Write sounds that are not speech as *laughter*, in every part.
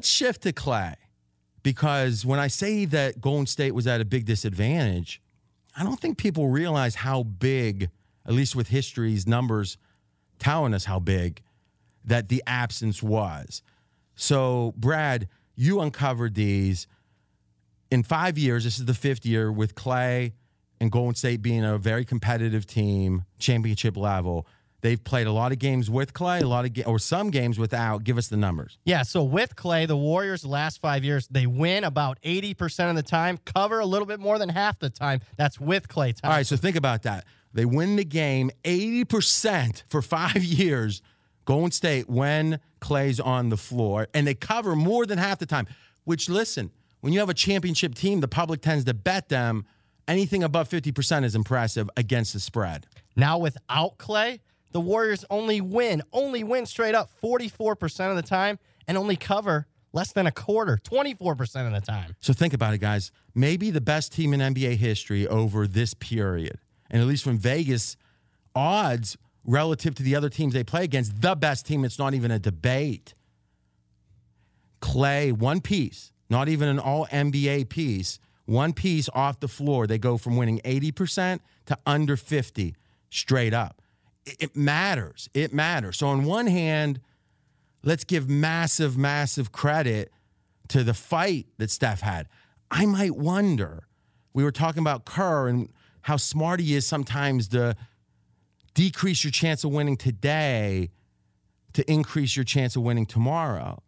Let's shift to Klay because when I say that Golden State was at a big disadvantage, I don't think people realize how big, at least with history's numbers telling us how big, that the absence was. So, Brad, you uncovered these in five years. This is the fifth year with Klay and Golden State being a very competitive team, championship level. They've played a lot of games with Klay, a lot of ga- or some games without. Give us the numbers. Yeah, so with Klay, the Warriors the last five years, they win about 80% of the time, cover a little bit more than half the time. That's with Klay time. All right, so think about that. They win the game 80% for five *laughs* years, Golden State, when Klay's on the floor, and they cover more than half the time. Which, listen, when you have a championship team, the public tends to bet them. Anything above 50% is impressive against the spread. Now without Klay, the Warriors only win, only win straight up 44% of the time and only cover less than a quarter, 24% of the time. So think about it, guys. Maybe the best team in NBA history over this period. And at least from Vegas, odds relative to the other teams they play against, the best team, it's not even a debate. Klay, one piece, not even an all NBA piece, one piece off the floor. They go from winning 80% to under 50 straight up. It matters. It matters. So, on one hand, let's give massive, massive credit to the fight that Steph had. I might wonder. We were talking about Kerr and how smart he is sometimes to decrease your chance of winning today to increase your chance of winning tomorrow.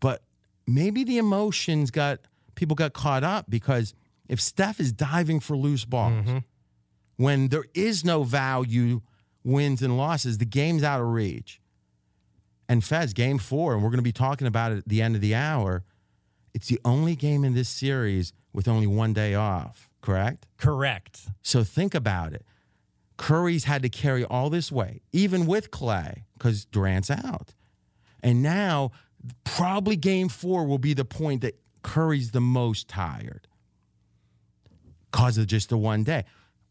But maybe the emotions got people got caught up because if Steph is diving for loose balls, mm-hmm. when there is no value wins and losses, the game's out of reach. And Fez, game four, and we're going to be talking about it at the end of the hour. It's the only game in this series with only one day off, correct? Correct. So think about it. Curry's had to carry all this weight, even with Klay, because Durant's out. And now, probably game four will be the point that Curry's the most tired because of just the one day.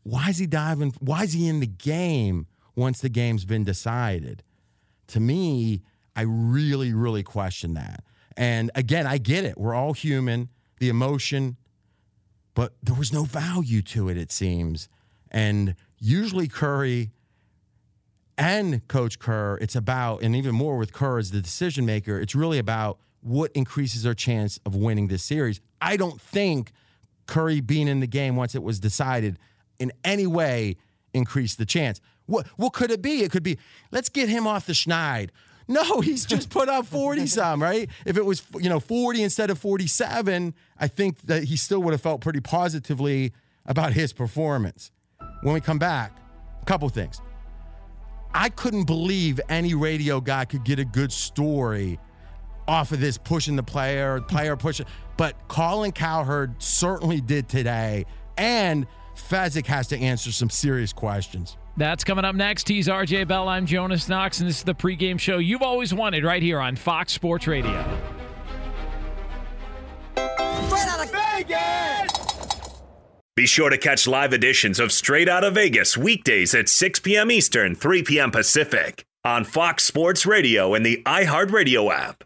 Why is he diving? Why is he in the game once the game's been decided? To me, I really, really question that. And again, I get it. We're all human, the emotion, but there was no value to it, it seems. And usually, Curry and Coach Kerr, it's about, and even more with Kerr as the decision maker, it's really about what increases our chance of winning this series. I don't think Curry being in the game once it was decided in any way increased the chance. What what could it be? It could be let's get him off the schneid. *laughs* No, he's just put up 40 some, right? If it was, you know, 40 instead of 47, I think that he still would have felt pretty positively about his performance. When we come back, a couple things. I couldn't believe any radio guy could get a good story off of this pushing the player, player pushing. But Colin Cowherd certainly did today. And Fezzik has to answer some serious questions. That's coming up next. He's RJ Bell. I'm Jonas Knox, and this is the pregame show you've always wanted right here on Fox Sports Radio. Straight out of Vegas! Be sure to catch live editions of Straight Out of Vegas weekdays at 6 p.m. Eastern, 3 p.m. Pacific on Fox Sports Radio and the iHeartRadio app.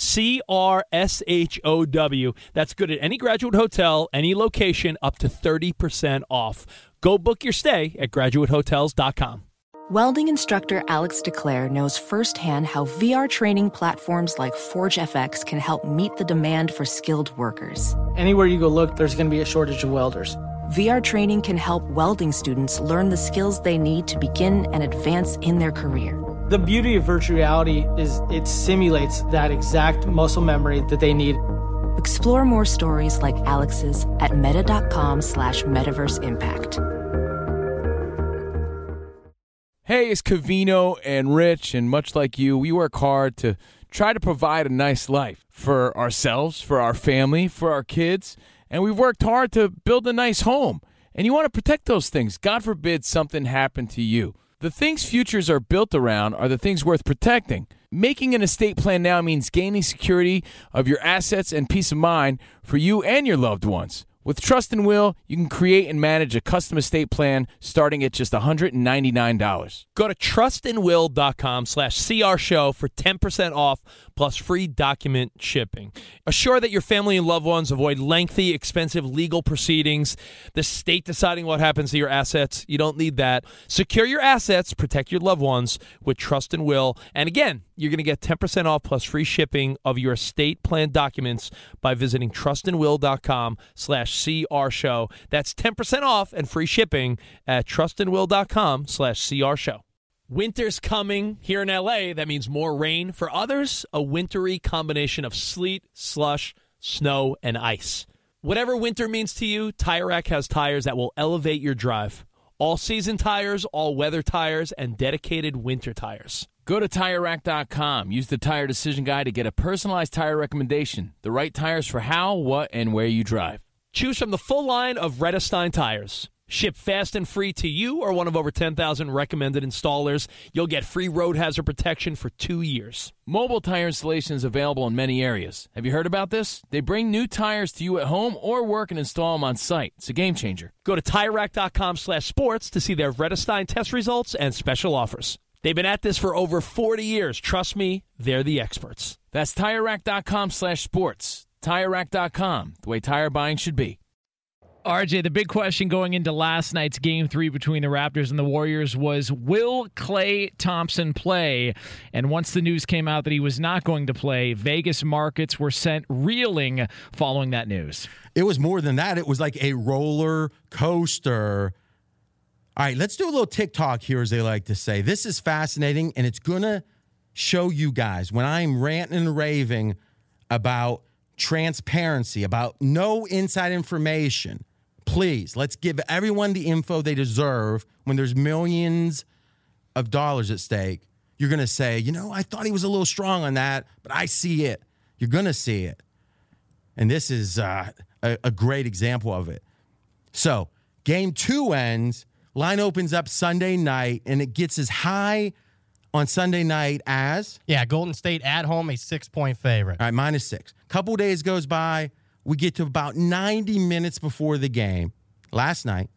C R S H O W. That's good at any graduate hotel, any location, up to 30% off. Go book your stay at graduatehotels.com. Welding instructor Alex DeClaire knows firsthand how VR training platforms like ForgeFX can help meet the demand for skilled workers. Anywhere you go look, there's going to be a shortage of welders. VR training can help welding students learn the skills they need to begin and advance in their career. The beauty of virtual reality is it simulates that exact muscle memory that they need. Explore more stories like Alex's at meta.com slash metaverse impact. Hey, it's Covino and Rich, and much like you, we work hard to try to provide a nice life for ourselves, for our family, for our kids, and we've worked hard to build a nice home. And you want to protect those things. God forbid something happened to you. The things futures are built around are the things worth protecting. Making an estate plan now means gaining security of your assets and peace of mind for you and your loved ones. With Trust and Will, you can create and manage a custom estate plan starting at just $199. Go to trustandwill.com slash CR show for 10% off plus free document shipping. Assure that your family and loved ones avoid lengthy, expensive legal proceedings, the state deciding what happens to your assets. You don't need that. Secure your assets, protect your loved ones with Trust and Will. And again, you're going to get 10% off plus free shipping of your estate plan documents by visiting trustandwill.com slash CR show. That's 10% off and free shipping at trustandwill.com slash CR show. Winter's coming here in LA. That means more rain. For others, a wintry combination of sleet, slush, snow, and ice. Whatever winter means to you, Tire Rack has tires that will elevate your drive. All season tires, all weather tires, and dedicated winter tires. Go to TireRack.com. Use the Tire Decision Guide to get a personalized tire recommendation. The right tires for how, what, and where you drive. Choose from the full line of Vredestein tires. Ship fast and free to you or one of over 10,000 recommended installers. You'll get free road hazard protection for two years. Mobile tire installation is available in many areas. Have you heard about this? They bring new tires to you at home or work and install them on site. It's a game changer. Go to TireRack.com slash sports to see their Vredestein test results and special offers. They've been at this for over 40 years. Trust me, they're the experts. That's TireRack.com slash sports. TireRack.com, the way tire buying should be. RJ, the big question going into last night's game three between the Raptors and the Warriors was Will Klay Thompson play? And once the news came out that he was not going to play, Vegas markets were sent reeling following that news. It was more than that. It was like a roller coaster. All right, let's do a little TikTok here, as they like to say. This is fascinating, and it's going to show you guys when I'm ranting and raving about transparency, about no inside information please let's give everyone the info they deserve when there's millions of dollars at stake. You're going to say, you know, I thought he was a little strong on that, but I see it. You're going to see it. And this is uh, a, a great example of it. So, game two ends, line opens up Sunday night, and it gets as high on Sunday night as? Yeah, Golden State at home, a six point favorite. All right, minus six. Couple days goes by. We get to about 90 minutes before the game last night.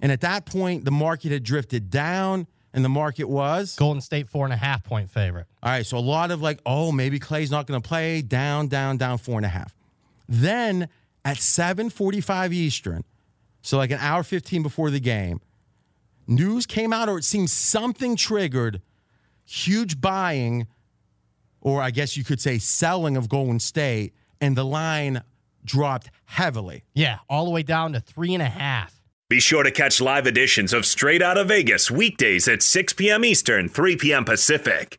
And at that point, the market had drifted down, and the market was Golden State four and a half point favorite. All right, so a lot of like, oh, maybe Klay's not going to play. Down, down, down, four and a half. Then at 7:45 Eastern, so like an hour 15 before the game, news came out, or it seems something triggered huge buying, or I guess you could say selling of Golden State, and the line dropped heavily. Yeah, all the way down to three and a half. Be sure to catch live editions of Straight Out of Vegas weekdays at 6 p.m. Eastern, 3 p.m. Pacific.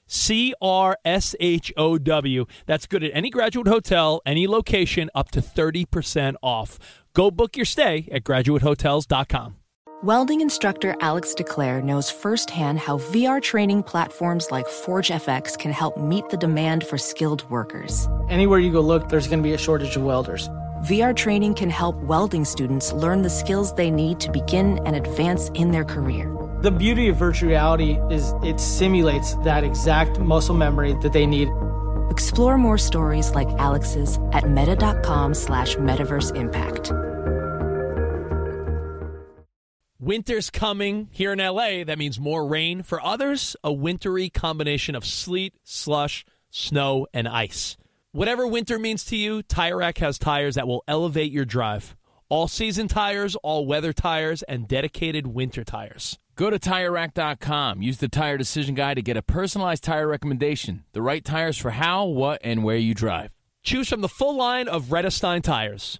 C R S H O W. That's good at any graduate hotel, any location, up to 30% off. Go book your stay at graduatehotels.com. Welding instructor Alex DeClaire knows firsthand how VR training platforms like ForgeFX can help meet the demand for skilled workers. Anywhere you go look, there's going to be a shortage of welders. VR training can help welding students learn the skills they need to begin and advance in their career. The beauty of virtual reality is it simulates that exact muscle memory that they need. Explore more stories like Alex's at meta.com slash metaverse impact. Winter's coming here in LA. That means more rain. For others, a wintry combination of sleet, slush, snow, and ice. Whatever winter means to you, Tire Rack has tires that will elevate your drive. All season tires, all weather tires, and dedicated winter tires. Go to TireRack.com. Use the Tire Decision Guide to get a personalized tire recommendation. The right tires for how, what, and where you drive. Choose from the full line of Vredestein tires.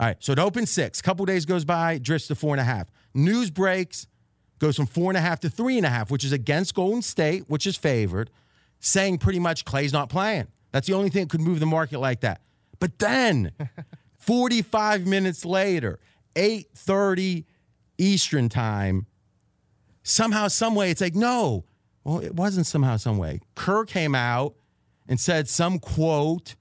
All right, so it opens six. Couple days goes by, drifts to four and a half. News breaks, goes from four and a half to three and a half, which is against Golden State, which is favored, saying pretty much Klay's not playing. That's the only thing that could move the market like that. But then, *laughs* 45 minutes later, 8:30 Eastern time, somehow, some way, it's like no. Well, it wasn't somehow, some way. Kerr came out and said some quote,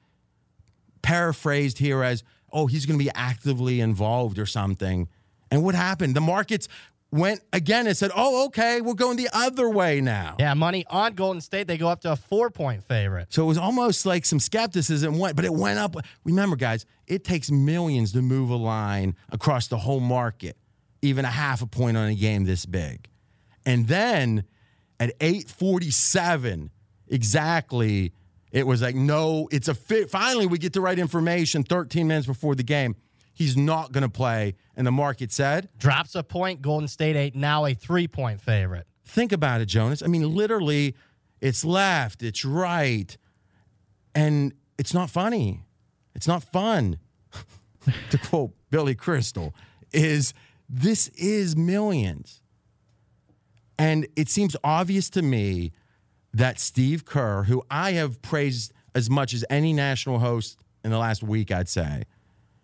paraphrased here as, "Oh, he's going to be actively involved or something." And what happened? The markets went again and said, "Oh, okay, we're going the other way now." Yeah, money on Golden State. They go up to a four point favorite. So it was almost like some skepticism went, but it went up. Remember, guys, it takes millions to move a line across the whole market, even a half a point on a game this big. And then at 847, exactly, it was like, no, it's a fit. Finally, we get the right information 13 minutes before the game. He's not going to play. And the market said, Drops a point. Golden State eight now a three point favorite. think about it, Jonas. I mean, literally, it's left, it's right, and it's not funny. It's not fun. *laughs* to quote Billy Crystal, is this is millions. And it seems obvious to me that Steve Kerr, who I have praised as much as any national host in the last week, I'd say,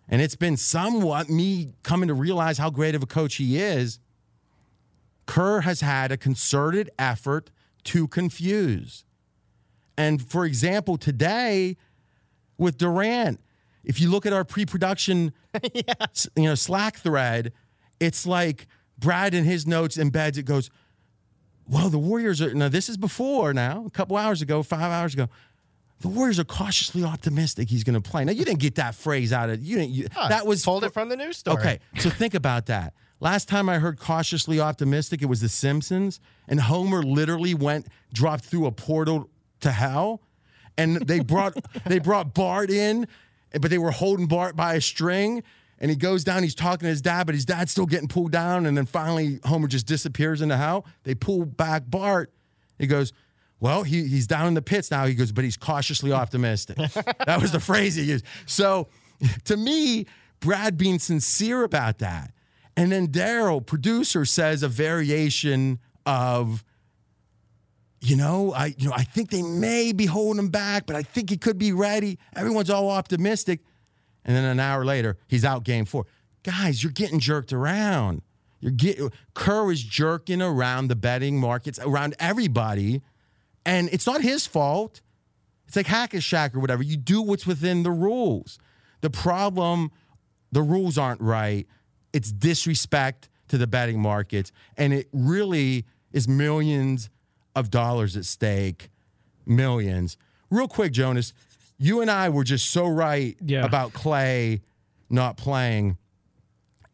and it's been somewhat me coming to realize how great of a coach he is. Kerr has had a concerted effort to confuse. And for example, today with Durant, if you look at our pre-production *laughs* s- you know Slack thread, it's like Brad in his notes embeds it goes, well, the Warriors are now this is before now, a couple hours ago, five hours ago. The Warriors are cautiously optimistic he's going to play. Now you didn't get that phrase out of you didn't. You, Oh, that was pulled it from the news story. Okay, so think about that. Last time I heard cautiously optimistic, it was The Simpsons, and Homer literally went dropped through a portal to hell, and they brought *laughs* they brought Bart in, but they were holding Bart by a string, and he goes down. He's talking to his dad, but his dad's still getting pulled down, and then finally Homer just disappears into hell. They pull back Bart. He goes. Well, he, he's down in the pits now. He goes, but he's cautiously optimistic. *laughs* that was the phrase he used. So to me, Brad being sincere about that. And then Daryl, producer, says a variation of, you know, I you know, I think they may be holding him back, but I think he could be ready. Everyone's all optimistic. And then an hour later, he's out game four. Guys, you're getting jerked around. You're getting Kerr is jerking around the betting markets, around everybody. And it's not his fault. It's like hack a Shaq or whatever. You do what's within the rules. The problem, the rules aren't right. It's disrespect to the betting markets. And it really is millions of dollars at stake. Millions. Real quick, Jonas, you and I were just so right Yeah. about Klay not playing.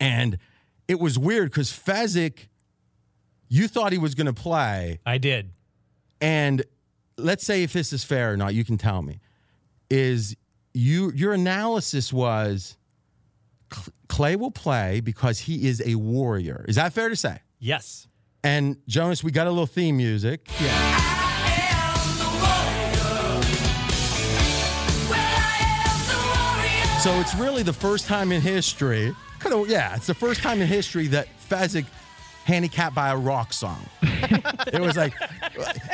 And it was weird because Fezzik, you thought he was going to play. I did. And let's say if this is fair or not, you can tell me. Is you your analysis was Klay will play because he is a warrior. Is that fair to say? Yes. And Jonas, we got a little theme music. Yeah. So it's really the first time in history. Kind of, yeah, it's the first time in history that Fezzik handicapped by a rock song. *laughs* it was like,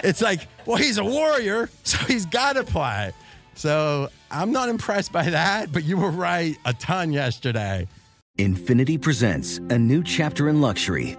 it's like, well, he's a warrior, so he's got to play. So I'm not impressed by that, but you were right a ton yesterday. Infiniti presents a new chapter in luxury,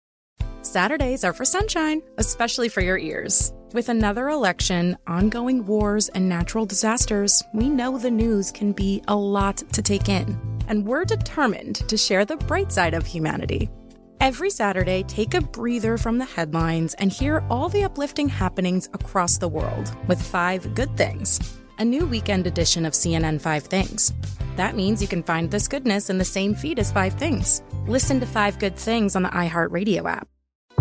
Saturdays are for sunshine, especially for your ears. With another election, ongoing wars, and natural disasters, we know the news can be a lot to take in. And we're determined to share the bright side of humanity. Every Saturday, take a breather from the headlines and hear all the uplifting happenings across the world with five good things. A new weekend edition of CNN Five Things. That means you can find this goodness in the same feed as Five Things. Listen to Five Good Things on the iHeartRadio app.